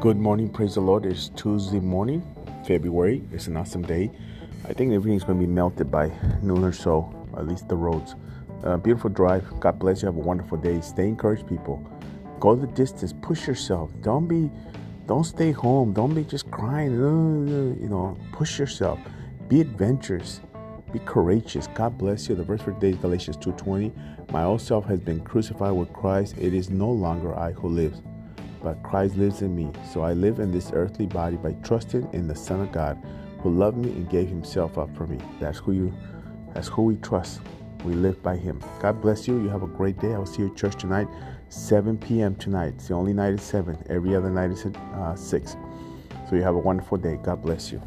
Good morning, praise the Lord. It's Tuesday morning, February. It's an awesome day. I think everything's going to be melted by noon or so, at least the roads. Uh, beautiful drive. God bless you. Have a wonderful day. Stay encouraged, people. Go the distance. Push yourself. Don't be, don't stay home. Don't be just crying. You know, push yourself. Be adventurous. Be courageous. God bless you. The verse for today is Galatians 2:20. My old self has been crucified with Christ. It is no longer I who lives but Christ lives in me. So I live in this earthly body by trusting in the Son of God who loved me and gave himself up for me. That's who you that's who we trust. We live by him. God bless you. You have a great day. I will see you at church tonight, 7 p.m. tonight. It's the only night is 7. Every other night is at uh, 6. So you have a wonderful day. God bless you.